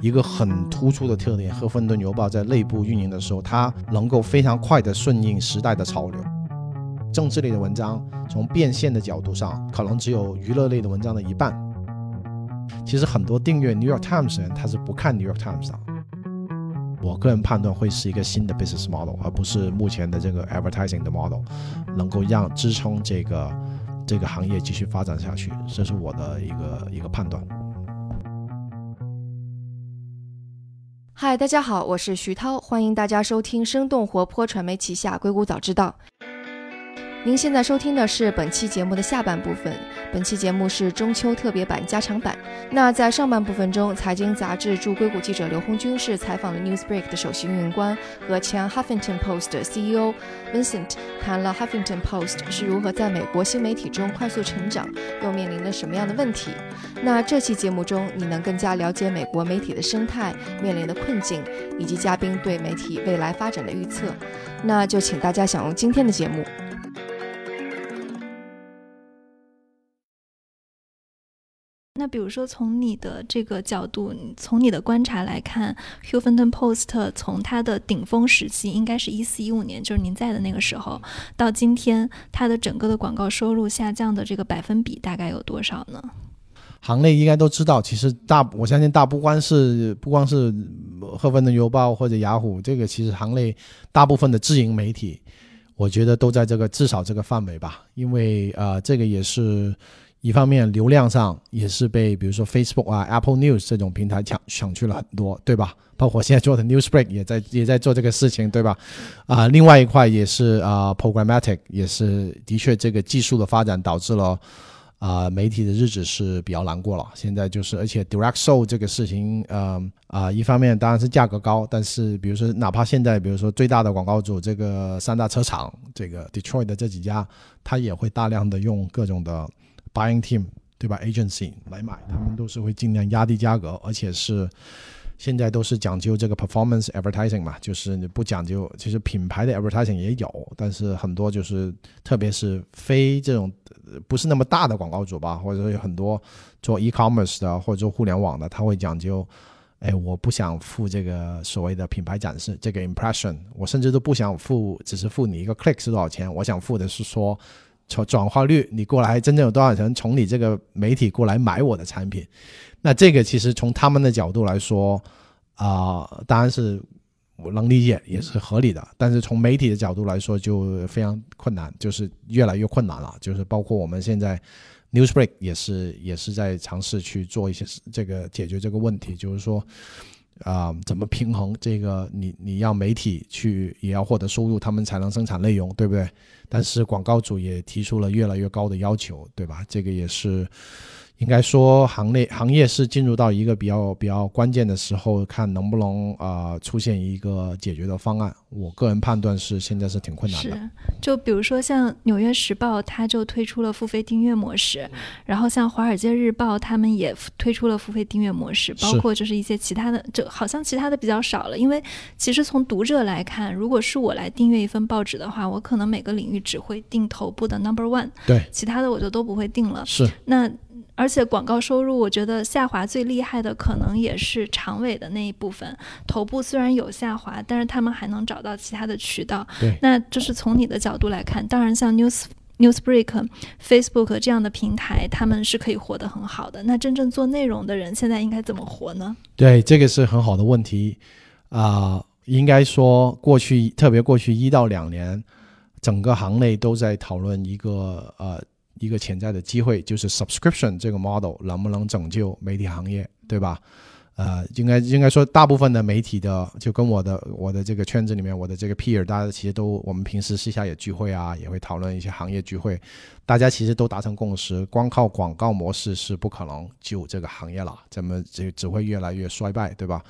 一个很突出的特点。赫芬顿邮报在内部运营的时候，它能够非常快的顺应时代的潮流。政治类的文章，从变现的角度上，可能只有娱乐类的文章的一半。其实很多订阅 New York Times 的人，他是不看 New York Times 的。我个人判断会是一个新的 business model，而不是目前的这个 advertising 的 model，能够让支撑这个这个行业继续发展下去，这是我的一个一个判断。嗨，大家好，我是徐涛，欢迎大家收听生动活泼传媒旗下《硅谷早知道》。您现在收听的是本期节目的下半部分。本期节目是中秋特别版加长版。那在上半部分中，财经杂志驻硅谷记者刘红军是采访了 Newsbreak 的首席运营官和前 Huffington Post 的 CEO Vincent，谈了 Huffington Post 是如何在美国新媒体中快速成长，又面临了什么样的问题。那这期节目中，你能更加了解美国媒体的生态、面临的困境，以及嘉宾对媒体未来发展的预测。那就请大家享用今天的节目。那比如说，从你的这个角度，从你的观察来看，Huffington Post 从它的顶峰时期，应该是一四一五年，就是您在的那个时候，到今天，它的整个的广告收入下降的这个百分比大概有多少呢？行内应该都知道，其实大我相信大不光是不光是赫芬顿邮报或者雅虎，这个其实行内大部分的自营媒体，我觉得都在这个至少这个范围吧，因为呃，这个也是。一方面流量上也是被比如说 Facebook 啊、Apple News 这种平台抢抢去了很多，对吧？包括现在做的 Newsbreak 也在也在做这个事情，对吧？啊，另外一块也是啊，Programmatic 也是的确这个技术的发展导致了啊，媒体的日子是比较难过了。现在就是而且 Direct Show 这个事情，嗯啊，一方面当然是价格高，但是比如说哪怕现在比如说最大的广告主这个三大车厂，这个 Detroit 的这几家，他也会大量的用各种的。Buying team 对吧？Agency 来买，他们都是会尽量压低价格，而且是现在都是讲究这个 performance advertising 嘛，就是你不讲究，其实品牌的 advertising 也有，但是很多就是特别是非这种不是那么大的广告主吧，或者说有很多做 e-commerce 的或者做互联网的，他会讲究，哎，我不想付这个所谓的品牌展示这个 impression，我甚至都不想付，只是付你一个 click 是多少钱，我想付的是说。从转化率，你过来真正有多少人从你这个媒体过来买我的产品？那这个其实从他们的角度来说，啊，当然是我能理解，也是合理的。但是从媒体的角度来说，就非常困难，就是越来越困难了。就是包括我们现在 Newsbreak 也是也是在尝试去做一些这个解决这个问题，就是说。啊，怎么平衡这个？你你要媒体去也要获得收入，他们才能生产内容，对不对？但是广告主也提出了越来越高的要求，对吧？这个也是。应该说，行内行业是进入到一个比较比较关键的时候，看能不能啊出现一个解决的方案。我个人判断是现在是挺困难的。是，就比如说像《纽约时报》，它就推出了付费订阅模式，然后像《华尔街日报》，他们也推出了付费订阅模式，包括就是一些其他的，就好像其他的比较少了。因为其实从读者来看，如果是我来订阅一份报纸的话，我可能每个领域只会订头部的 Number One，对，其他的我就都不会订了。是，那。而且广告收入，我觉得下滑最厉害的可能也是长尾的那一部分。头部虽然有下滑，但是他们还能找到其他的渠道。对，那就是从你的角度来看，当然像 News Newsbreak、Facebook 这样的平台，他们是可以活得很好的。那真正做内容的人，现在应该怎么活呢？对，这个是很好的问题啊。应该说，过去特别过去一到两年，整个行内都在讨论一个呃。一个潜在的机会就是 subscription 这个 model 能不能拯救媒体行业，对吧？呃，应该应该说，大部分的媒体的就跟我的我的这个圈子里面，我的这个 peer，大家其实都我们平时私下也聚会啊，也会讨论一些行业聚会，大家其实都达成共识，光靠广告模式是不可能救这个行业了，怎么只只会越来越衰败，对吧？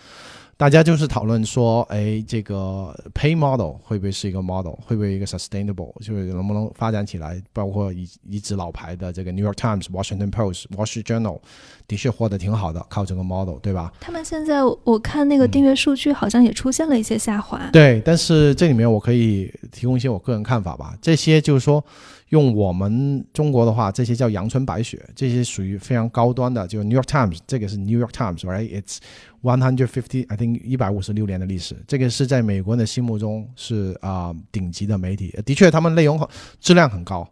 大家就是讨论说，哎，这个 pay model 会不会是一个 model，会不会一个 sustainable，就是能不能发展起来？包括一一直老牌的这个 New York Times、Washington Post、Wall Street Journal，的确活得挺好的，靠这个 model，对吧？他们现在我看那个订阅数据好像也出现了一些下滑。对，但是这里面我可以提供一些我个人看法吧。这些就是说，用我们中国的话，这些叫阳春白雪，这些属于非常高端的，就 New York Times，这个是 New York Times，right？It's one hundred fifty，I think 一百五十六年的历史，这个是在美国人的心目中是啊顶级的媒体，的确他们内容质量很高。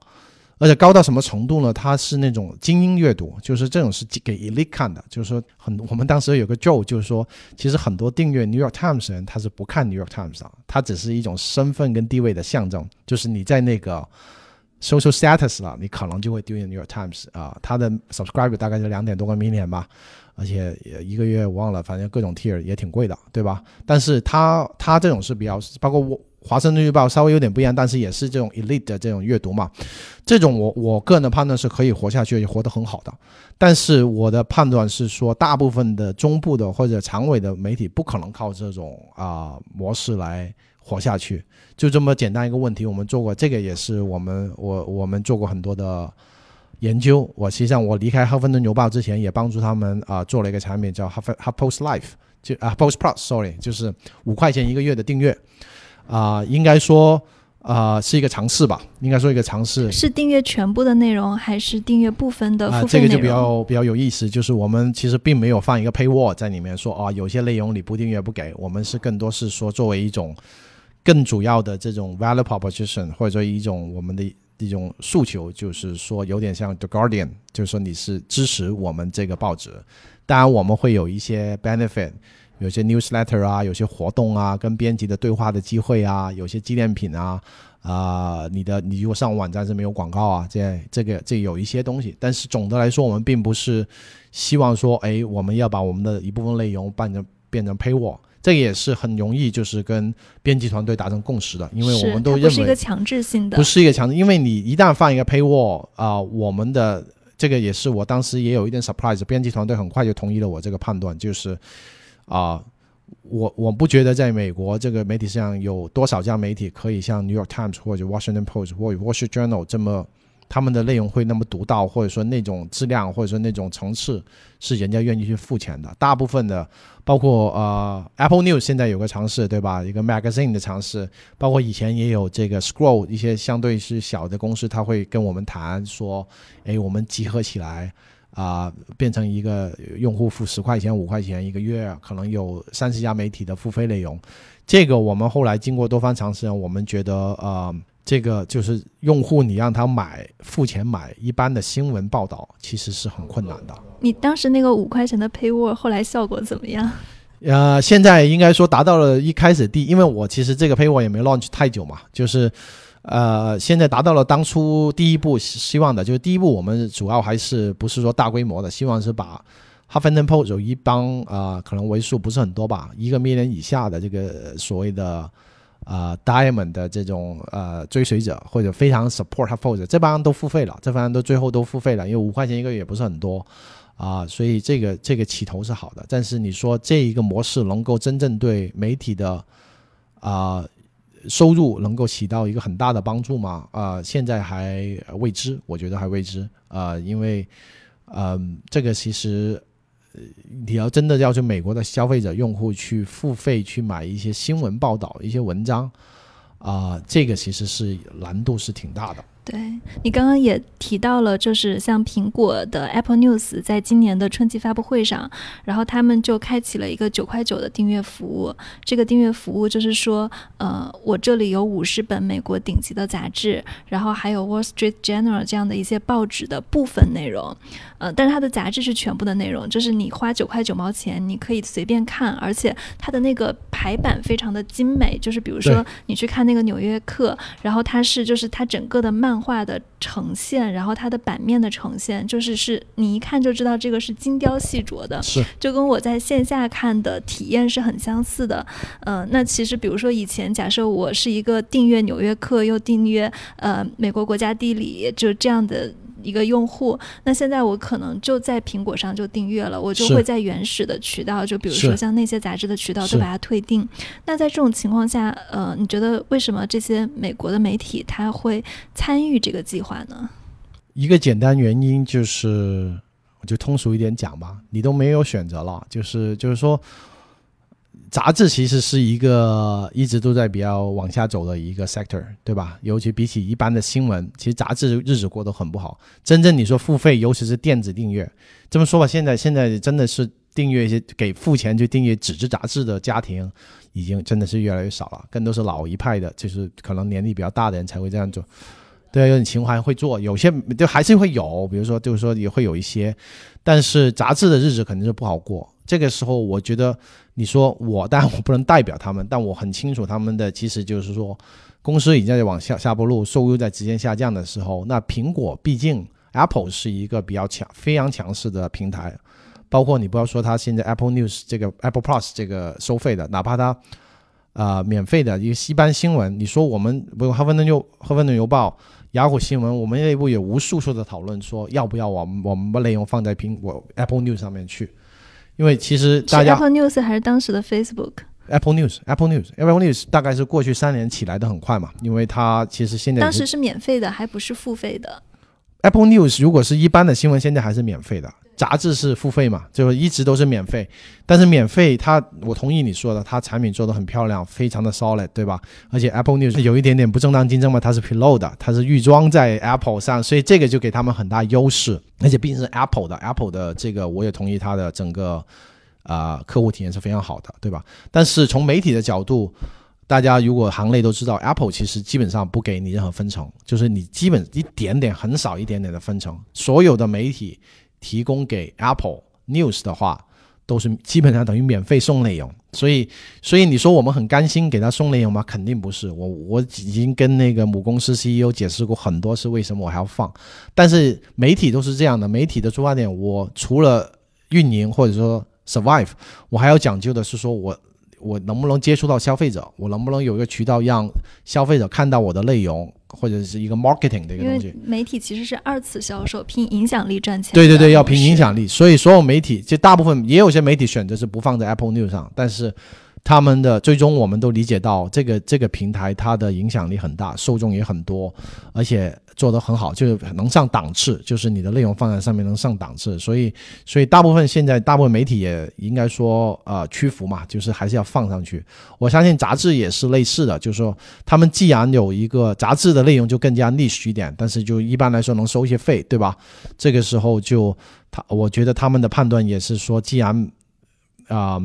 而且高到什么程度呢？它是那种精英阅读，就是这种是给 elite 看的。就是说，很我们当时有个 joke，就是说，其实很多订阅 New York Times 人，他是不看 New York Times 的，他只是一种身份跟地位的象征。就是你在那个 social status 了，你可能就会订阅 New York Times 啊。它的 subscriber 大概是两点多个 million 吧，而且也一个月我忘了，反正各种 tier 也挺贵的，对吧？但是它它这种是比较，包括我。华盛顿日报稍微有点不一样，但是也是这种 elite 的这种阅读嘛，这种我我个人的判断是可以活下去，也活得很好的。但是我的判断是说，大部分的中部的或者长尾的媒体不可能靠这种啊模式来活下去。就这么简单一个问题，我们做过这个，也是我们我我们做过很多的研究。我实际上我离开哈芬顿邮报之前，也帮助他们啊做了一个产品叫 Huff HuffPost Life，就啊 Post Plus，sorry，就是五块钱一个月的订阅。啊，应该说，啊，是一个尝试吧。应该说一个尝试。是订阅全部的内容，还是订阅部分的付费内容？这个就比较比较有意思。就是我们其实并没有放一个 paywall 在里面，说啊，有些内容你不订阅不给。我们是更多是说作为一种更主要的这种 value proposition，或者说一种我们的一种诉求，就是说有点像 The Guardian，就是说你是支持我们这个报纸。当然，我们会有一些 benefit。有些 newsletter 啊，有些活动啊，跟编辑的对话的机会啊，有些纪念品啊，啊，你的你如果上网站是没有广告啊，这这个这有一些东西，但是总的来说，我们并不是希望说，哎，我们要把我们的一部分内容变成变成 paywall，这也是很容易就是跟编辑团队达成共识的，因为我们都认为不是一个强制性的，不是一个强制，因为你一旦放一个 paywall 啊，我们的这个也是我当时也有一点 surprise，编辑团队很快就同意了我这个判断，就是。啊，我我不觉得在美国这个媒体上有多少家媒体可以像 New York Times 或者 Washington Post 或者 Wall Street Journal 这么，他们的内容会那么独到，或者说那种质量，或者说那种层次是人家愿意去付钱的。大部分的，包括呃 Apple News 现在有个尝试，对吧？一个 magazine 的尝试，包括以前也有这个 Scroll 一些相对是小的公司，他会跟我们谈说，哎，我们集合起来。啊，变成一个用户付十块钱、五块钱一个月，可能有三十家媒体的付费内容。这个我们后来经过多方尝试，我们觉得，呃，这个就是用户你让他买付钱买一般的新闻报道，其实是很困难的。你当时那个五块钱的 Paywall 后来效果怎么样？呃，现在应该说达到了一开始第，因为我其实这个 Paywall 也没 launch 太久嘛，就是。呃，现在达到了当初第一步希望的，就是第一步我们主要还是不是说大规模的，希望是把 Huffington Post 有一帮啊，可能为数不是很多吧，一个 million 以下的这个所谓的啊 Diamond 的这种呃追随者，或者非常 support Huffington，这帮人都付费了，这帮人都最后都付费了，因为五块钱一个月也不是很多啊，所以这个这个起头是好的，但是你说这一个模式能够真正对媒体的啊。收入能够起到一个很大的帮助吗？啊，现在还未知，我觉得还未知啊，因为，嗯，这个其实，你要真的要求美国的消费者用户去付费去买一些新闻报道、一些文章，啊，这个其实是难度是挺大的。对你刚刚也提到了，就是像苹果的 Apple News 在今年的春季发布会上，然后他们就开启了一个九块九的订阅服务。这个订阅服务就是说，呃，我这里有五十本美国顶级的杂志，然后还有 Wall Street Journal 这样的一些报纸的部分内容，呃，但是它的杂志是全部的内容，就是你花九块九毛钱，你可以随便看，而且它的那个排版非常的精美，就是比如说你去看那个《纽约客》，然后它是就是它整个的漫。漫画的呈现，然后它的版面的呈现，就是是你一看就知道这个是精雕细琢的，是就跟我在线下看的体验是很相似的。嗯，那其实比如说以前假设我是一个订阅《纽约客》又订阅呃美国国家地理，就这样的。一个用户，那现在我可能就在苹果上就订阅了，我就会在原始的渠道，就比如说像那些杂志的渠道，都把它退订。那在这种情况下，呃，你觉得为什么这些美国的媒体他会参与这个计划呢？一个简单原因就是，我就通俗一点讲吧，你都没有选择了，就是就是说。杂志其实是一个一直都在比较往下走的一个 sector，对吧？尤其比起一般的新闻，其实杂志日子过得很不好。真正你说付费，尤其是电子订阅，这么说吧，现在现在真的是订阅一些给付钱去订阅纸质杂志的家庭，已经真的是越来越少了，更多是老一派的，就是可能年龄比较大的人才会这样做。对，有点情怀会做，有些就还是会有，比如说就是说也会有一些，但是杂志的日子肯定是不好过。这个时候，我觉得你说我，但我不能代表他们，但我很清楚他们的，其实就是说，公司已经在往下下坡路，收入在直线下降的时候，那苹果毕竟 Apple 是一个比较强、非常强势的平台，包括你不要说它现在 Apple News 这个 Apple Plus 这个收费的，哪怕它啊免费的一个西班新闻，你说我们不用《哈芬顿邮哈芬顿邮报》、雅虎新闻，我们内部有无数次的讨论，说要不要我们我们把内容放在苹果 Apple News 上面去。因为其实大家 Apple News 还是当时的 Facebook？Apple News，Apple News，Apple News 大概是过去三年起来的很快嘛，因为它其实现在当时是免费的，还不是付费的。Apple News 如果是一般的新闻，现在还是免费的。杂志是付费嘛，就是一直都是免费。但是免费，它我同意你说的，它产品做的很漂亮，非常的 solid，对吧？而且 Apple News 有一点点不正当竞争嘛，它是 pillow 的，它是预装在 Apple 上，所以这个就给他们很大优势。而且毕竟是 Apple 的，Apple 的这个我也同意它的整个啊客户体验是非常好的，对吧？但是从媒体的角度，大家如果行内都知道，Apple 其实基本上不给你任何分成，就是你基本一点点很少一点点的分成，所有的媒体。提供给 Apple News 的话，都是基本上等于免费送内容，所以，所以你说我们很甘心给他送内容吗？肯定不是。我我已经跟那个母公司 CEO 解释过很多次为什么我还要放，但是媒体都是这样的，媒体的出发点，我除了运营或者说 survive，我还要讲究的是说我。我能不能接触到消费者？我能不能有一个渠道让消费者看到我的内容，或者是一个 marketing 的一个东西？媒体其实是二次销售，凭影响力赚钱。对对对，要凭影响力。所以所有媒体，就大部分也有些媒体选择是不放在 Apple News 上，但是他们的最终我们都理解到，这个这个平台它的影响力很大，受众也很多，而且。做得很好，就是能上档次，就是你的内容放在上面能上档次，所以，所以大部分现在大部分媒体也应该说，呃，屈服嘛，就是还是要放上去。我相信杂志也是类似的，就是说，他们既然有一个杂志的内容就更加历史一点，但是就一般来说能收一些费，对吧？这个时候就他，我觉得他们的判断也是说，既然啊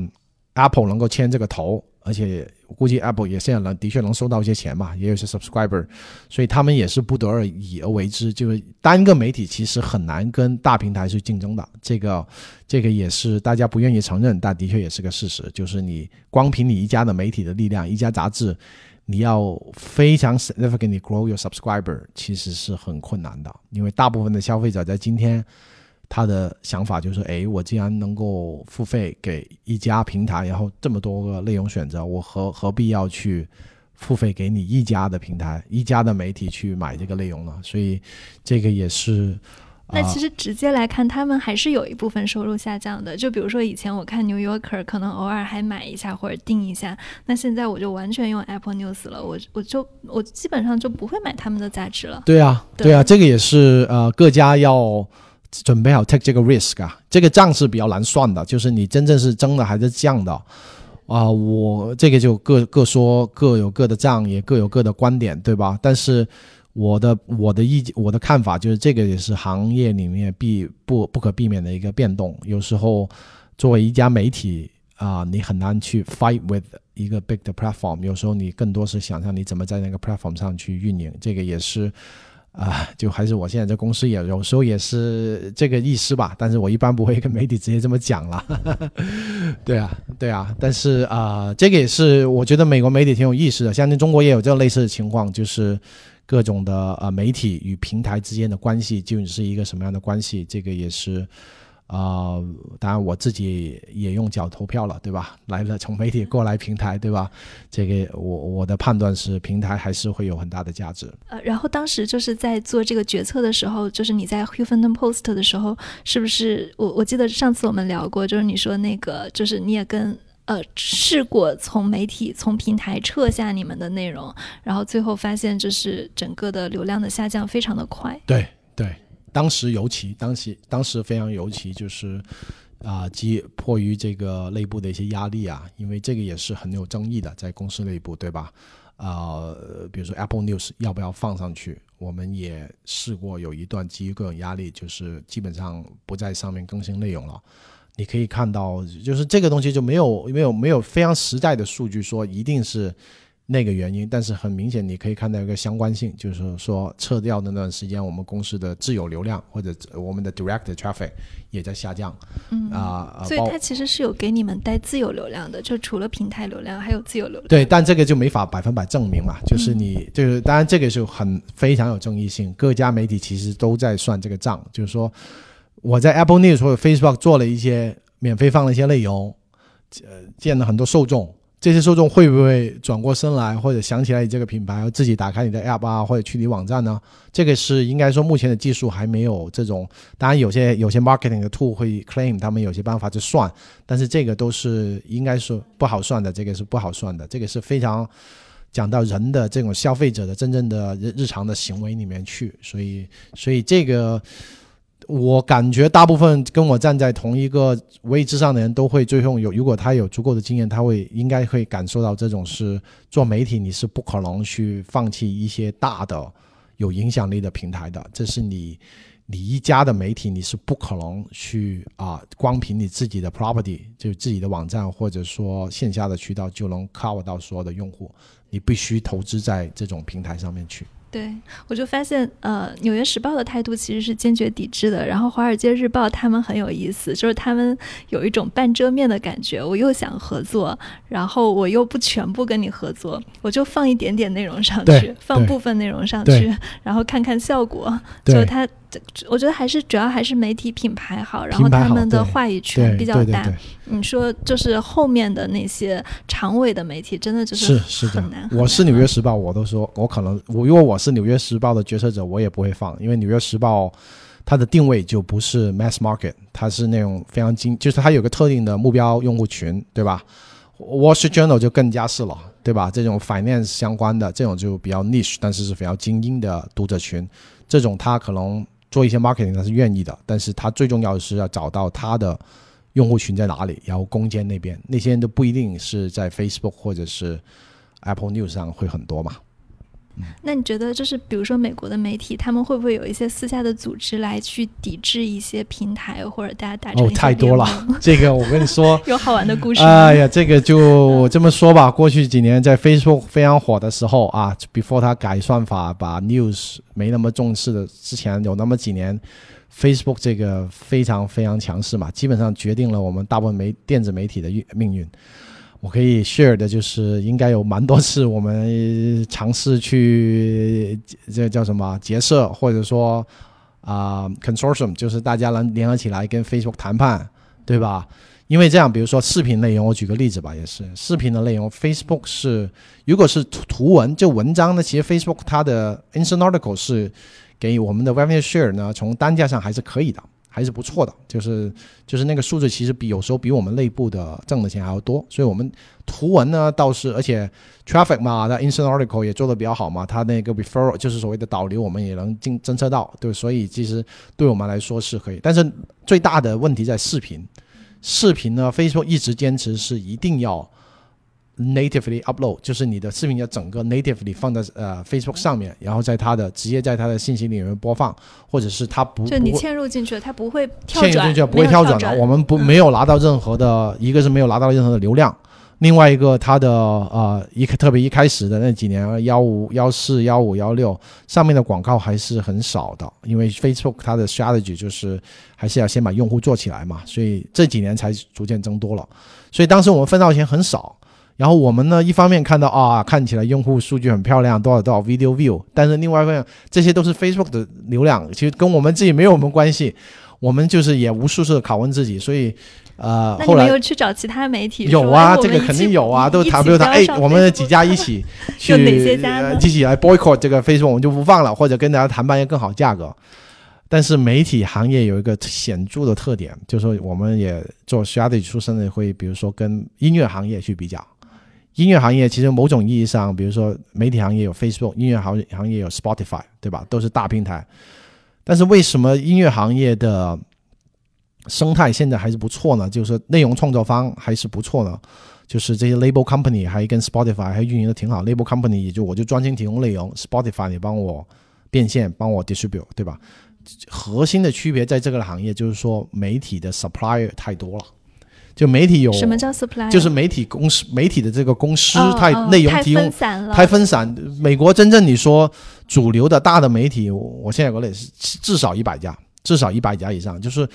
，Apple 能够牵这个头。而且估计 Apple 也现在能的确能收到一些钱嘛，也有些 subscriber，所以他们也是不得而已而为之。就是单个媒体其实很难跟大平台去竞争的，这个这个也是大家不愿意承认，但的确也是个事实。就是你光凭你一家的媒体的力量，一家杂志，你要非常 significantly grow your subscriber，其实是很困难的，因为大部分的消费者在今天。他的想法就是：哎，我既然能够付费给一家平台，然后这么多个内容选择，我何何必要去付费给你一家的平台、一家的媒体去买这个内容呢？所以，这个也是。那其实直接来看，他们还是有一部分收入下降的。就比如说以前我看 New Yorker，可能偶尔还买一下或者订一下，那现在我就完全用 Apple News 了。我我就我基本上就不会买他们的杂志了。对啊，对啊，这个也是呃，各家要。准备好 take 这个 risk 啊，这个账是比较难算的，就是你真正是增的还是降的啊？我这个就各各说各有各的账，也各有各的观点，对吧？但是我的我的意我的看法就是，这个也是行业里面必不不可避免的一个变动。有时候作为一家媒体啊，你很难去 fight with 一个 big 的 platform，有时候你更多是想象你怎么在那个 platform 上去运营，这个也是。啊，就还是我现在这公司也有时候也是这个意思吧，但是我一般不会跟媒体直接这么讲了。对啊，对啊，但是啊，这个也是我觉得美国媒体挺有意思的，相信中国也有这种类似的情况，就是各种的呃媒体与平台之间的关系究竟是一个什么样的关系，这个也是。啊，当然我自己也用脚投票了，对吧？来了从媒体过来平台，对吧？这个我我的判断是平台还是会有很大的价值。呃，然后当时就是在做这个决策的时候，就是你在 Huffington Post 的时候，是不是我我记得上次我们聊过，就是你说那个就是你也跟呃试过从媒体从平台撤下你们的内容，然后最后发现就是整个的流量的下降非常的快。对对。当时尤其，当时当时非常尤其，就是啊，基迫于这个内部的一些压力啊，因为这个也是很有争议的，在公司内部，对吧？啊，比如说 Apple News 要不要放上去？我们也试过有一段基于各种压力，就是基本上不在上面更新内容了。你可以看到，就是这个东西就没有没有没有非常实在的数据说一定是。那个原因，但是很明显，你可以看到一个相关性，就是说撤掉那段时间，我们公司的自有流量或者我们的 direct traffic 也在下降。嗯啊，所以它其实是有给你们带自有流量的，就除了平台流量，还有自有流量。对，但这个就没法百分百证明嘛，就是你就是当然这个是很非常有争议性，各家媒体其实都在算这个账，就是说我在 Apple News 或者 Facebook 做了一些免费放了一些内容，呃，见了很多受众。这些受众会不会转过身来，或者想起来你这个品牌，自己打开你的 App 啊，或者去你网站呢？这个是应该说目前的技术还没有这种。当然，有些有些 marketing 的 tool 会 claim 他们有些办法去算，但是这个都是应该是不好算的。这个是不好算的，这个是非常讲到人的这种消费者的真正的日日常的行为里面去。所以，所以这个。我感觉大部分跟我站在同一个位置上的人都会最后有，如果他有足够的经验，他会应该会感受到这种是做媒体你是不可能去放弃一些大的有影响力的平台的，这是你你一家的媒体你是不可能去啊，光凭你自己的 property 就自己的网站或者说线下的渠道就能 cover 到所有的用户，你必须投资在这种平台上面去。对，我就发现，呃，《纽约时报》的态度其实是坚决抵制的。然后，《华尔街日报》他们很有意思，就是他们有一种半遮面的感觉。我又想合作，然后我又不全部跟你合作，我就放一点点内容上去，放部分内容上去，然后看看效果。就他。我觉得还是主要还是媒体品牌好，然后他们的话语权比较大。你说就是后面的那些常委的媒体，真的就是是很难。我是纽约时报，我都说我可能我如果我是纽约时报的决策者，我也不会放，因为纽约时报它的定位就不是 mass market，它是那种非常精，就是它有个特定的目标用户群，对吧？Wall Street Journal 就更加是了，对吧？这种 finance 相关的这种就比较 niche，但是是比较精英的读者群，这种它可能。做一些 marketing 他是愿意的，但是他最重要的是要找到他的用户群在哪里，然后攻坚那边，那些人都不一定是在 Facebook 或者是 Apple News 上会很多嘛。那你觉得，就是比如说美国的媒体，他们会不会有一些私下的组织来去抵制一些平台，或者大家打成哦，太多了。这个我跟你说，有好玩的故事。哎呀，这个就这么说吧。过去几年在 Facebook 非常火的时候啊，before 它改算法，把 news 没那么重视的之前，有那么几年，Facebook 这个非常非常强势嘛，基本上决定了我们大部分媒电子媒体的运命运。我可以 share 的就是，应该有蛮多次我们尝试去这叫什么结社，或者说啊 consortium，就是大家能联合起来跟 Facebook 谈判，对吧？因为这样，比如说视频内容，我举个例子吧，也是视频的内容，Facebook 是如果是图图文就文章呢，其实 Facebook 它的 instant article 是给我们的 revenue share 呢，从单价上还是可以的。还是不错的，就是就是那个数字其实比有时候比我们内部的挣的钱还要多，所以我们图文呢倒是，而且 traffic 嘛，那 instant article 也做的比较好嘛，它那个 referral 就是所谓的导流，我们也能进侦测到，对，所以其实对我们来说是可以，但是最大的问题在视频，视频呢，Facebook 一直坚持是一定要。Natively upload 就是你的视频要整个 natively 放在呃 Facebook 上面，然后在它的直接在它的信息里面播放，或者是它不就你嵌入进去了，它不会嵌入进去不会跳转的。我们不没有拿到任何的，一个是没有拿到任何的流量，另外一个它的呃一特别一开始的那几年幺五幺四幺五幺六上面的广告还是很少的，因为 Facebook 它的 strategy 就是还是要先把用户做起来嘛，所以这几年才逐渐增多了。所以当时我们分到钱很少。然后我们呢，一方面看到啊，看起来用户数据很漂亮，多少多少 video view，但是另外一方面，这些都是 Facebook 的流量，其实跟我们自己没有什么关系。我们就是也无数次拷问自己，所以，呃，后来又去找其他媒体，有啊，这个肯定有啊，都谈不谈？哎，我们几家一起 去，一起来 boycott 这个 Facebook，我们就不放了，或者跟大家谈判一个更好价格。但是媒体行业有一个显著的特点，就是说我们也做 strategy 出身的，会比如说跟音乐行业去比较。音乐行业其实某种意义上，比如说媒体行业有 Facebook，音乐行行业有 Spotify，对吧？都是大平台。但是为什么音乐行业的生态现在还是不错呢，就是内容创作方还是不错呢，就是这些 label company 还跟 Spotify 还运营的挺好，label company 也就我就专心提供内容，Spotify 你帮我变现，帮我 distribute，对吧？核心的区别在这个行业就是说媒体的 supplier 太多了。就媒体有什么叫 supply？就是媒体公司，媒体的这个公司太内容提供太分散。美国真正你说主流的大的媒体，我现在国内是至少一百家，至少一百家以上。就是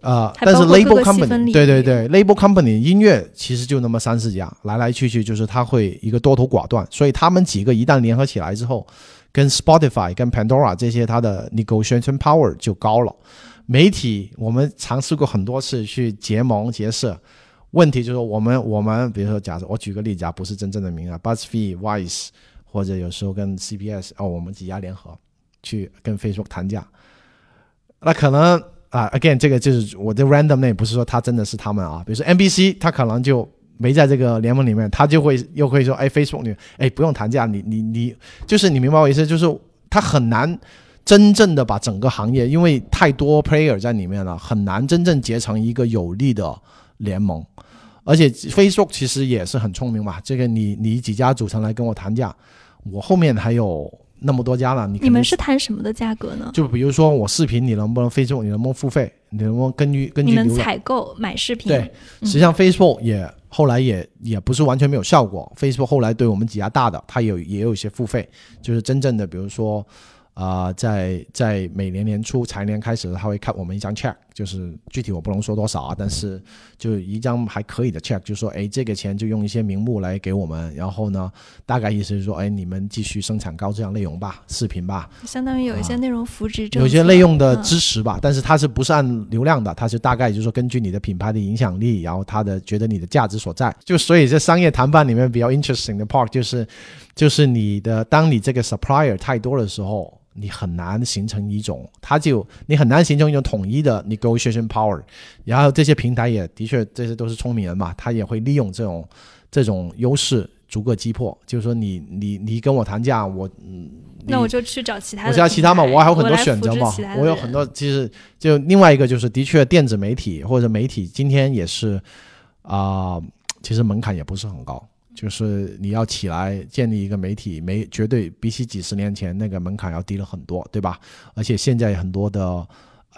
呃，但是 label company 对对对，label company 音乐其实就那么三四家，来来去去就是他会一个多头寡断，所以他们几个一旦联合起来之后，跟 Spotify、跟 Pandora 这些，它的 negotiation power 就高了。媒体，我们尝试过很多次去结盟结社，问题就是我们我们比如说，假设我举个例子啊，不是真正的名啊，BuzzFeed、Vice 或者有时候跟 CBS 哦，我们几家联合去跟 Facebook 谈价，那可能啊，again 这个就是我的 random name，不是说他真的是他们啊，比如说 NBC，他可能就没在这个联盟里面，他就会又会说，哎，Facebook 你哎不用谈价，你你你就是你明白我意思，就是他很难。真正的把整个行业，因为太多 player 在里面了，很难真正结成一个有力的联盟。而且 Facebook 其实也是很聪明嘛，这个你你几家组成来跟我谈价，我后面还有那么多家了，你你们是谈什么的价格呢？就比如说我视频，你能不能 Facebook，你能不能付费？你能不能根据根据你们采购买视频？对，实际上 Facebook 也后来也也不是完全没有效果。Facebook 后来对我们几家大的，它有也有一些付费，就是真正的比如说。啊，在在每年年初财年开始，他会看我们一张 check，就是具体我不能说多少啊，但是就一张还可以的 check，就说哎，这个钱就用一些名目来给我们，然后呢，大概意思是说，哎，你们继续生产高质量内容吧，视频吧，相当于有一些内容扶持，有些内容的支持吧，但是它是不是按流量的？它是大概就是说根据你的品牌的影响力，然后他的觉得你的价值所在，就所以这商业谈判里面比较 interesting 的 part 就是，就是你的当你这个 supplier 太多的时候。你很难形成一种，它就你很难形成一种统一的 negotiation power。然后这些平台也的确，这些都是聪明人嘛，他也会利用这种这种优势逐个击破。就是说，你你你跟我谈价，我嗯，那我就去找其他，我找其他嘛，我还有很多选择嘛，我有很多。其实就另外一个就是，的确电子媒体或者媒体今天也是啊，其实门槛也不是很高。就是你要起来建立一个媒体，没绝对比起几十年前那个门槛要低了很多，对吧？而且现在很多的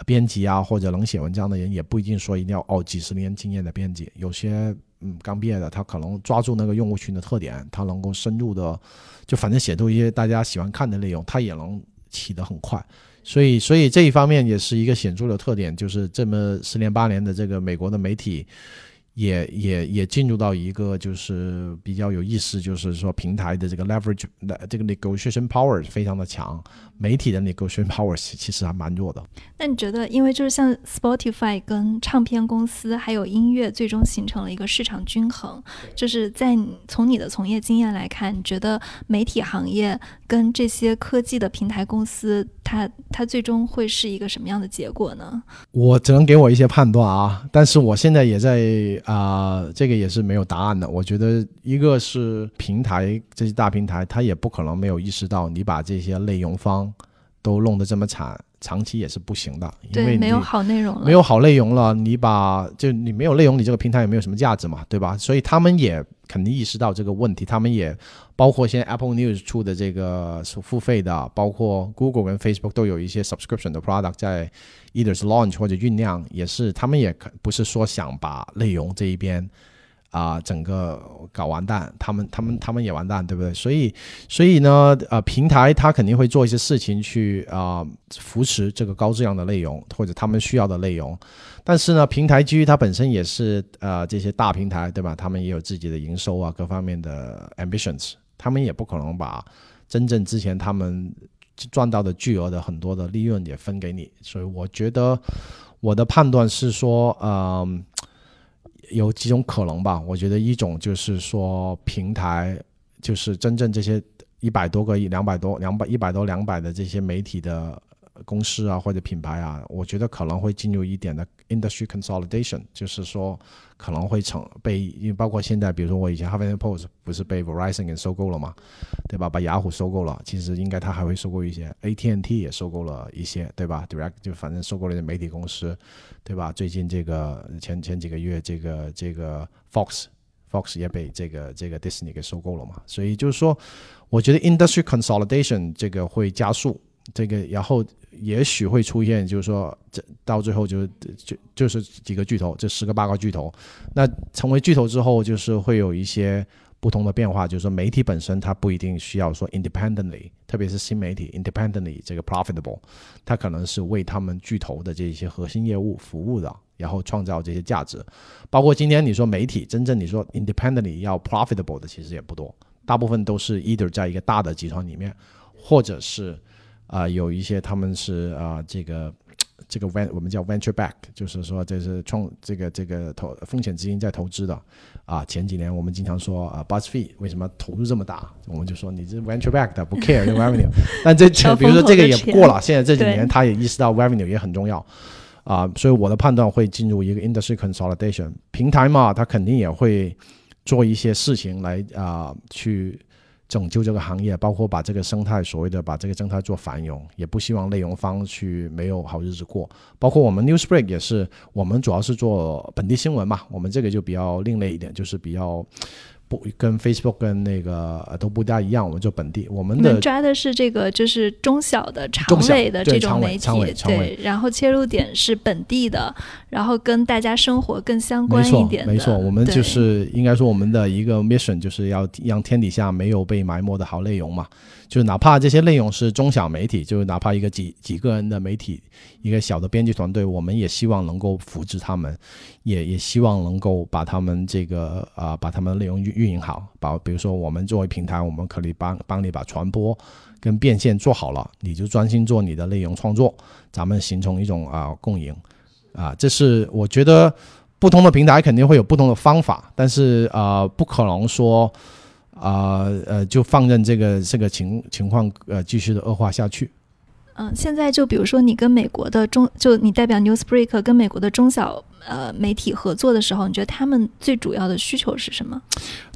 编辑啊，或者能写文章的人，也不一定说一定要哦几十年经验的编辑，有些嗯刚毕业的，他可能抓住那个用户群的特点，他能够深入的，就反正写出一些大家喜欢看的内容，他也能起得很快。所以，所以这一方面也是一个显著的特点，就是这么十年八年的这个美国的媒体。也也也进入到一个就是比较有意思，就是说平台的这个 leverage，这个 negotiation power 非常的强，媒体的 negotiation power 其实还蛮弱的。那你觉得，因为就是像 Spotify 跟唱片公司还有音乐，最终形成了一个市场均衡，就是在从你的从业经验来看，你觉得媒体行业跟这些科技的平台公司，它它最终会是一个什么样的结果呢？我只能给我一些判断啊，但是我现在也在。啊，这个也是没有答案的。我觉得，一个是平台这些大平台，它也不可能没有意识到，你把这些内容方都弄得这么惨，长期也是不行的。因为没有好内容了，没有好内容了，你把就你没有内容，你这个平台也没有什么价值嘛，对吧？所以他们也肯定意识到这个问题。他们也包括现在 Apple News 出的这个是付费的，包括 Google 跟 Facebook 都有一些 subscription 的 product 在。either 是 launch 或者酝酿，也是他们也可不是说想把内容这一边啊整个搞完蛋，他们他们他们也完蛋，对不对？所以所以呢，呃，平台它肯定会做一些事情去啊扶持这个高质量的内容或者他们需要的内容，但是呢，平台基于它本身也是呃这些大平台对吧？他们也有自己的营收啊各方面的 ambitions，他们也不可能把真正之前他们。赚到的巨额的很多的利润也分给你，所以我觉得我的判断是说，嗯，有几种可能吧。我觉得一种就是说，平台就是真正这些一百多个、一两百多、两百一百多、两百的这些媒体的公司啊或者品牌啊，我觉得可能会进入一点的 industry consolidation，就是说可能会成被，因为包括现在，比如说我以前 Huffington Post 不是被 Verizon 给收购了嘛，对吧？把雅虎收购了，其实应该它还会收购一些，AT&T 也收购了一些，对吧？Direct 就反正收购了一些媒体公司，对吧？最近这个前前几个月，这个这个 Fox Fox 也被这个这个 Disney 给收购了嘛，所以就是说，我觉得 industry consolidation 这个会加速。这个然后也许会出现，就是说，这到最后就就就是几个巨头，这十个八个巨头，那成为巨头之后，就是会有一些不同的变化。就是说，媒体本身它不一定需要说 independently，特别是新媒体 independently 这个 profitable，它可能是为他们巨头的这些核心业务服务的，然后创造这些价值。包括今天你说媒体真正你说 independently 要 profitable 的其实也不多，大部分都是 either 在一个大的集团里面，或者是。啊，有一些他们是啊，这个这个 ven 我们叫 venture back，就是说这是创这个这个投风险资金在投资的啊。前几年我们经常说啊，BuzzFeed 为什么投入这么大？我们就说你这 venture back 的不 care revenue，但这比如说这个也过了，现在这几年他也意识到 revenue 也很重要啊，所以我的判断会进入一个 industry consolidation 平台嘛，他肯定也会做一些事情来啊去。拯救这个行业，包括把这个生态所谓的把这个生态做繁荣，也不希望内容方去没有好日子过。包括我们 Newsbreak 也是，我们主要是做本地新闻嘛，我们这个就比较另类一点，就是比较。不跟 Facebook 跟那个都不大一样，我们就本地，我们的抓的是这个就是中小的长尾的这种媒体，对，然后切入点是本地的，然后跟大家生活更相关一点的。没错，我们就是应该说我们的一个 mission 就是要让天底下没有被埋没的好内容嘛。就哪怕这些内容是中小媒体，就是哪怕一个几几个人的媒体，一个小的编辑团队，我们也希望能够扶持他们，也也希望能够把他们这个啊，把他们的内容运运营好。把比如说我们作为平台，我们可以帮帮你把传播跟变现做好了，你就专心做你的内容创作，咱们形成一种啊共赢啊。这是我觉得不同的平台肯定会有不同的方法，但是啊，不可能说。啊呃，就放任这个这个情情况呃继续的恶化下去。嗯，现在就比如说你跟美国的中，就你代表 Newsbreak 跟美国的中小呃媒体合作的时候，你觉得他们最主要的需求是什么？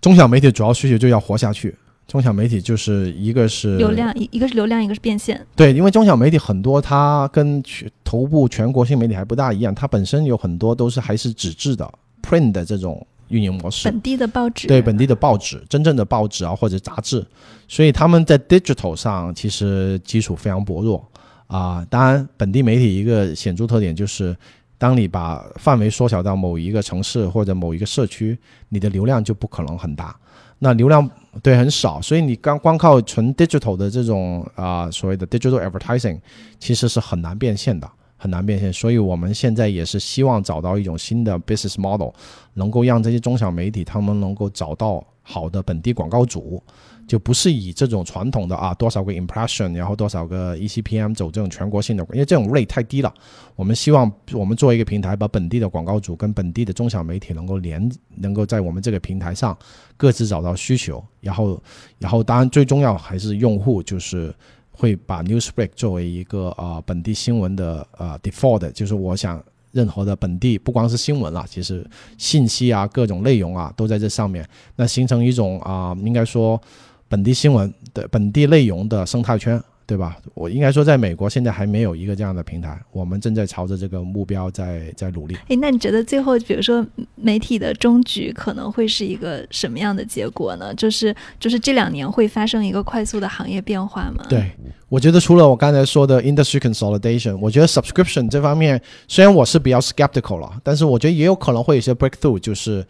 中小媒体主要需求就要活下去。中小媒体就是一个是流量，一一个是流量，一个是变现。对，因为中小媒体很多，它跟全头部全国性媒体还不大一样，它本身有很多都是还是纸质的 print 的这种。运营模式，本地的报纸，对本地的报纸，真正的报纸啊或者杂志，所以他们在 digital 上其实基础非常薄弱啊。当然，本地媒体一个显著特点就是，当你把范围缩小到某一个城市或者某一个社区，你的流量就不可能很大。那流量对很少，所以你刚光靠纯 digital 的这种啊所谓的 digital advertising，其实是很难变现的。很难变现，所以我们现在也是希望找到一种新的 business model，能够让这些中小媒体他们能够找到好的本地广告主，就不是以这种传统的啊多少个 impression，然后多少个 ECPM 走这种全国性的，因为这种 rate 太低了。我们希望我们做一个平台，把本地的广告主跟本地的中小媒体能够连，能够在我们这个平台上各自找到需求，然后，然后当然最重要还是用户就是。会把 Newsbreak 作为一个啊本地新闻的呃 default，就是我想任何的本地不光是新闻了，其实信息啊各种内容啊都在这上面，那形成一种啊应该说本地新闻的本地内容的生态圈。对吧？我应该说，在美国现在还没有一个这样的平台，我们正在朝着这个目标在在努力。诶，那你觉得最后，比如说媒体的终局可能会是一个什么样的结果呢？就是就是这两年会发生一个快速的行业变化吗？对，我觉得除了我刚才说的 industry consolidation，我觉得 subscription 这方面虽然我是比较 skeptical 了，但是我觉得也有可能会有些 breakthrough，就是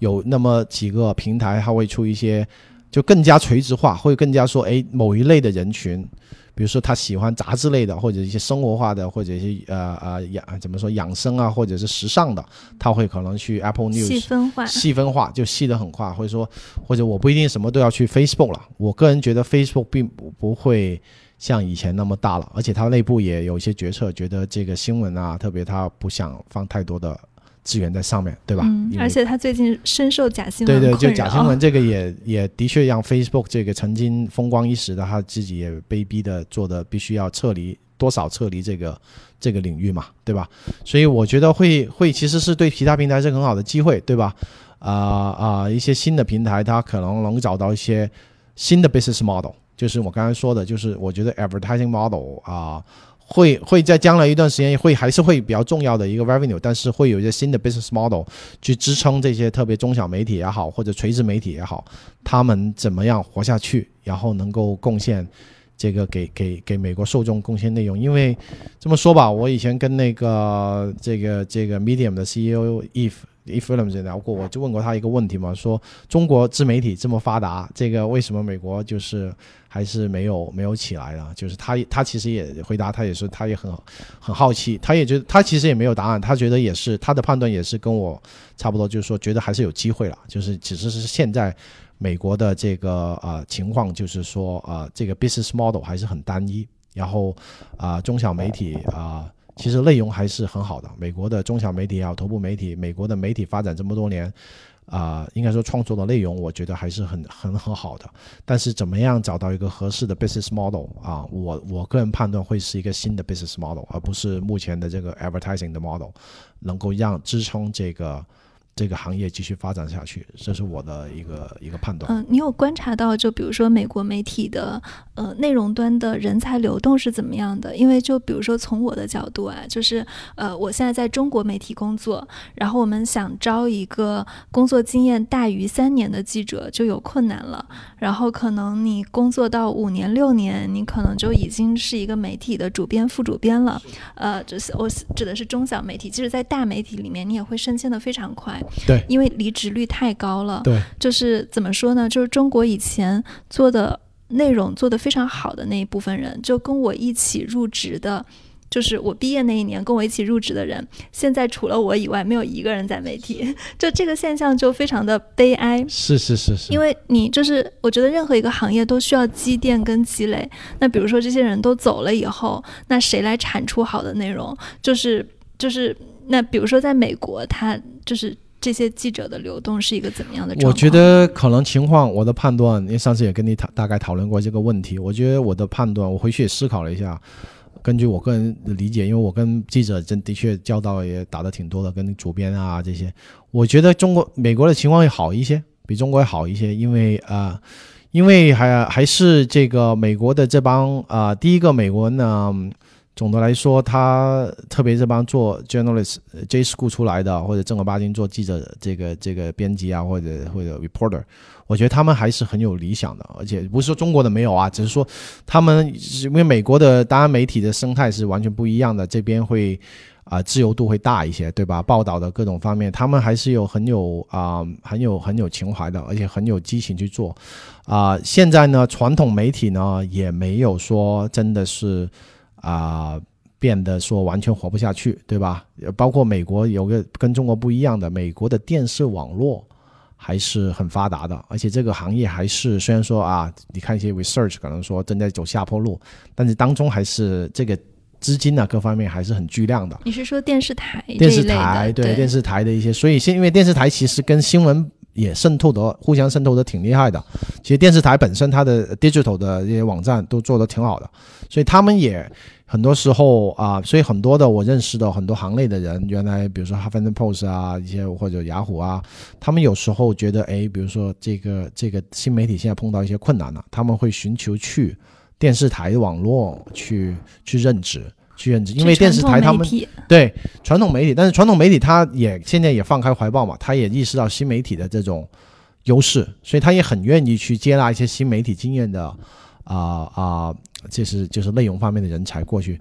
有那么几个平台它会出一些就更加垂直化，会更加说，诶，某一类的人群。比如说他喜欢杂志类的，或者一些生活化的，或者一些呃呃养怎么说养生啊，或者是时尚的，他会可能去 Apple News 细分化，细分化就细得很快，或者说或者我不一定什么都要去 Facebook 了。我个人觉得 Facebook 并不不会像以前那么大了，而且它内部也有一些决策，觉得这个新闻啊，特别他不想放太多的。资源在上面对吧？嗯，而且他最近深受假新闻对对，就假新闻这个也也的确让 Facebook 这个曾经风光一时的他自己也被逼的做的必须要撤离多少撤离这个这个领域嘛，对吧？所以我觉得会会其实是对其他平台是很好的机会，对吧？啊啊，一些新的平台它可能能找到一些新的 business model，就是我刚才说的，就是我觉得 advertising model 啊。会会在将来一段时间会还是会比较重要的一个 revenue，但是会有一些新的 business model 去支撑这些特别中小媒体也好，或者垂直媒体也好，他们怎么样活下去，然后能够贡献这个给给给美国受众贡献内容。因为这么说吧，我以前跟那个这个这个 Medium 的 CEO Eve。E f i l m 聊过，我就问过他一个问题嘛，说中国自媒体这么发达，这个为什么美国就是还是没有没有起来呢？就是他他其实也回答，他也是他也很很好奇，他也觉得他其实也没有答案，他觉得也是他的判断也是跟我差不多，就是说觉得还是有机会了，就是只是是现在美国的这个呃情况，就是说呃这个 business model 还是很单一，然后啊中小媒体啊。其实内容还是很好的。美国的中小媒体也好，头部媒体，美国的媒体发展这么多年，啊，应该说创作的内容，我觉得还是很很很好的。但是怎么样找到一个合适的 business model 啊？我我个人判断会是一个新的 business model，而不是目前的这个 advertising 的 model，能够让支撑这个。这个行业继续发展下去，这是我的一个一个判断。嗯，你有观察到，就比如说美国媒体的呃内容端的人才流动是怎么样的？因为就比如说从我的角度啊，就是呃我现在在中国媒体工作，然后我们想招一个工作经验大于三年的记者就有困难了。然后可能你工作到五年六年，你可能就已经是一个媒体的主编、副主编了。呃，就是我指的是中小媒体，即使在大媒体里面，你也会升迁的非常快。对，因为离职率太高了。对，就是怎么说呢？就是中国以前做的内容做得非常好的那一部分人，就跟我一起入职的，就是我毕业那一年跟我一起入职的人，现在除了我以外，没有一个人在媒体。就这个现象就非常的悲哀。是是是是，因为你就是我觉得任何一个行业都需要积淀跟积累。那比如说这些人都走了以后，那谁来产出好的内容？就是就是那比如说在美国，他就是。这些记者的流动是一个怎么样的状况？我觉得可能情况，我的判断，因为上次也跟你讨大概讨论过这个问题。我觉得我的判断，我回去也思考了一下，根据我个人的理解，因为我跟记者真的确交道也打的挺多的，跟主编啊这些，我觉得中国、美国的情况会好一些，比中国要好一些，因为啊，因为还还是这个美国的这帮啊，第一个美国呢。总的来说，他特别这帮做 journalist J school 出来的，或者正儿八经做记者这个这个编辑啊，或者或者 reporter，我觉得他们还是很有理想的。而且不是说中国的没有啊，只是说他们因为美国的当然媒体的生态是完全不一样的，这边会啊自由度会大一些，对吧？报道的各种方面，他们还是有很有啊很有很有情怀的，而且很有激情去做。啊，现在呢，传统媒体呢也没有说真的是。啊，变得说完全活不下去，对吧？包括美国有个跟中国不一样的，美国的电视网络还是很发达的，而且这个行业还是虽然说啊，你看一些 research 可能说正在走下坡路，但是当中还是这个资金啊各方面还是很巨量的。你是说电视台？电视台对电视台的一些，所以现因为电视台其实跟新闻。也渗透的，互相渗透的挺厉害的。其实电视台本身它的 digital 的这些网站都做的挺好的，所以他们也很多时候啊，所以很多的我认识的很多行内的人，原来比如说 Huffington Post 啊，一些或者雅虎啊，他们有时候觉得，哎，比如说这个这个新媒体现在碰到一些困难了，他们会寻求去电视台网络去去任职。去认知，因为电视台他们对传统媒体，但是传统媒体他也现在也放开怀抱嘛，他也意识到新媒体的这种优势，所以他也很愿意去接纳一些新媒体经验的啊啊，这是就是内容方面的人才过去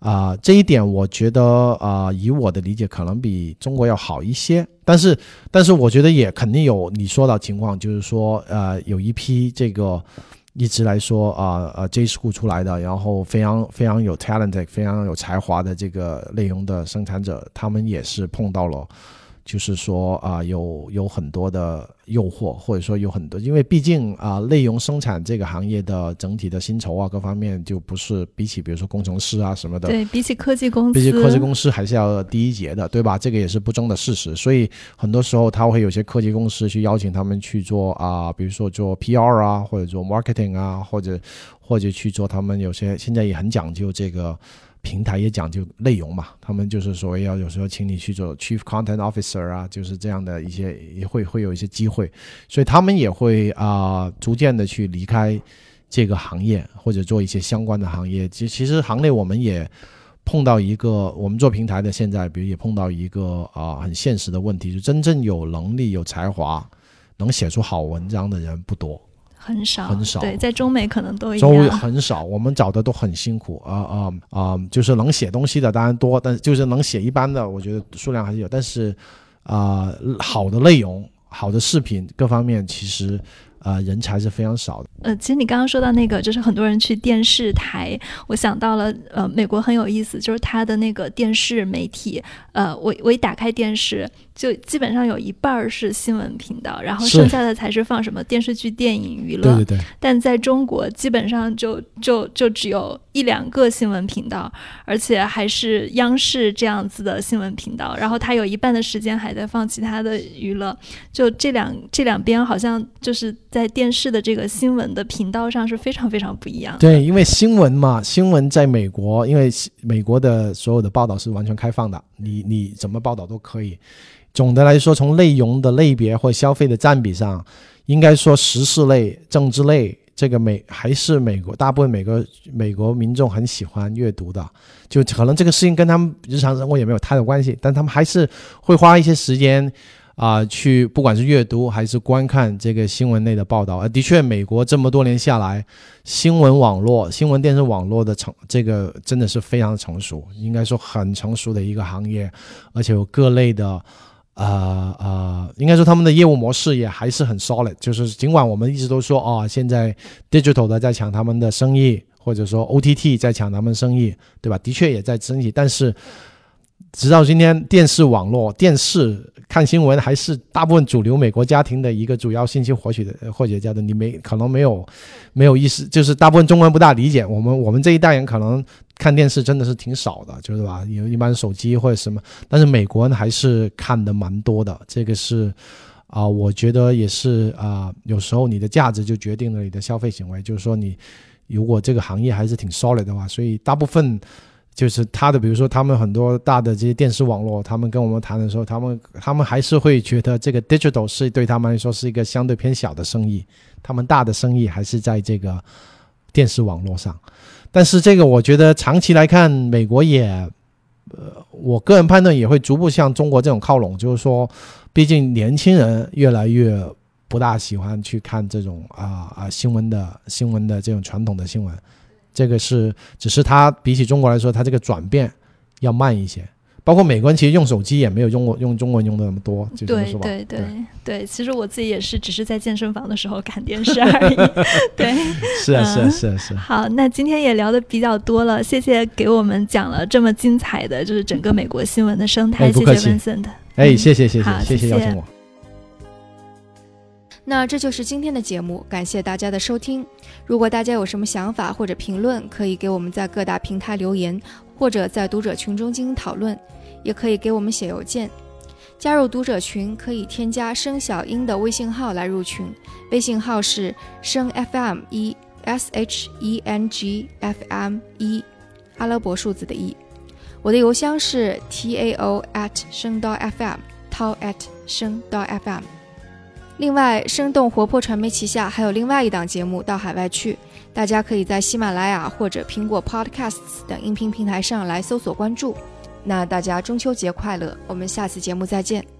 啊。这一点我觉得啊，以我的理解，可能比中国要好一些。但是，但是我觉得也肯定有你说的情况，就是说呃，有一批这个。一直来说啊啊，J school 出来的，然后非常非常有 talent、非常有才华的这个内容的生产者，他们也是碰到了。就是说啊，有有很多的诱惑，或者说有很多，因为毕竟啊，内容生产这个行业的整体的薪酬啊，各方面就不是比起比如说工程师啊什么的，对比起科技公司，比起科技公司还是要低一截的，对吧？这个也是不争的事实。所以很多时候他会有些科技公司去邀请他们去做啊，比如说做 PR 啊，或者做 marketing 啊，或者或者去做他们有些现在也很讲究这个。平台也讲究内容嘛，他们就是所谓要有时候请你去做 Chief Content Officer 啊，就是这样的一些也会会有一些机会，所以他们也会啊逐渐的去离开这个行业或者做一些相关的行业。其其实行内我们也碰到一个，我们做平台的现在，比如也碰到一个啊很现实的问题，就真正有能力、有才华、能写出好文章的人不多。很少，很少。对，在中美可能都一样。很少，我们找的都很辛苦啊啊啊！就是能写东西的当然多，但就是能写一般的，我觉得数量还是有。但是啊，好的内容、好的视频各方面，其实。呃，人才是非常少的。呃，其实你刚刚说到那个，就是很多人去电视台，我想到了，呃，美国很有意思，就是它的那个电视媒体，呃，我我一打开电视，就基本上有一半儿是新闻频道，然后剩下的才是放什么电视剧、电影、娱乐。对对对。但在中国，基本上就就就只有一两个新闻频道，而且还是央视这样子的新闻频道，然后它有一半的时间还在放其他的娱乐，就这两这两边好像就是。在在电视的这个新闻的频道上是非常非常不一样。对，因为新闻嘛，新闻在美国，因为美国的所有的报道是完全开放的，你你怎么报道都可以。总的来说，从内容的类别或消费的占比上，应该说时事类、政治类，这个美还是美国大部分美国美国民众很喜欢阅读的。就可能这个事情跟他们日常生活也没有太大关系，但他们还是会花一些时间。啊，去不管是阅读还是观看这个新闻类的报道，呃，的确，美国这么多年下来，新闻网络、新闻电视网络的成，这个真的是非常成熟，应该说很成熟的一个行业，而且有各类的，呃呃，应该说他们的业务模式也还是很 solid。就是尽管我们一直都说，哦，现在 digital 的在抢他们的生意，或者说 OTT 在抢他们生意，对吧？的确也在升级，但是。直到今天，电视网络、电视看新闻还是大部分主流美国家庭的一个主要信息获取的获取家的。你没可能没有没有意识，就是大部分中文不大理解。我们我们这一代人可能看电视真的是挺少的，就是吧？有一般手机或者什么，但是美国人还是看的蛮多的。这个是啊，我觉得也是啊。有时候你的价值就决定了你的消费行为，就是说你如果这个行业还是挺 solid 的话，所以大部分。就是他的，比如说他们很多大的这些电视网络，他们跟我们谈的时候，他们他们还是会觉得这个 digital 是对他们来说是一个相对偏小的生意，他们大的生意还是在这个电视网络上。但是这个我觉得长期来看，美国也，呃，我个人判断也会逐步向中国这种靠拢，就是说，毕竟年轻人越来越不大喜欢去看这种啊啊新闻的新闻的这种传统的新闻。这个是，只是它比起中国来说，它这个转变要慢一些。包括美国人其实用手机也没有用过用中文用的那么多，就对对对对。其实我自己也是，只是在健身房的时候看电视而已。对，是啊是啊是啊是。好，那今天也聊的比较多了，谢谢给我们讲了这么精彩的就是整个美国新闻的生态。谢谢 Vincent。哎，谢谢谢谢谢谢邀请我。那这就是今天的节目，感谢大家的收听。如果大家有什么想法或者评论，可以给我们在各大平台留言，或者在读者群中进行讨论，也可以给我们写邮件。加入读者群可以添加生小英的微信号来入群，微信号是生 FM 一 S H E N G F M 一，阿拉伯数字的一。我的邮箱是 tao at 生到 FM，tao at 生到 FM。另外，生动活泼传媒旗下还有另外一档节目《到海外去》，大家可以在喜马拉雅或者苹果 Podcasts 等音频平台上来搜索关注。那大家中秋节快乐，我们下次节目再见。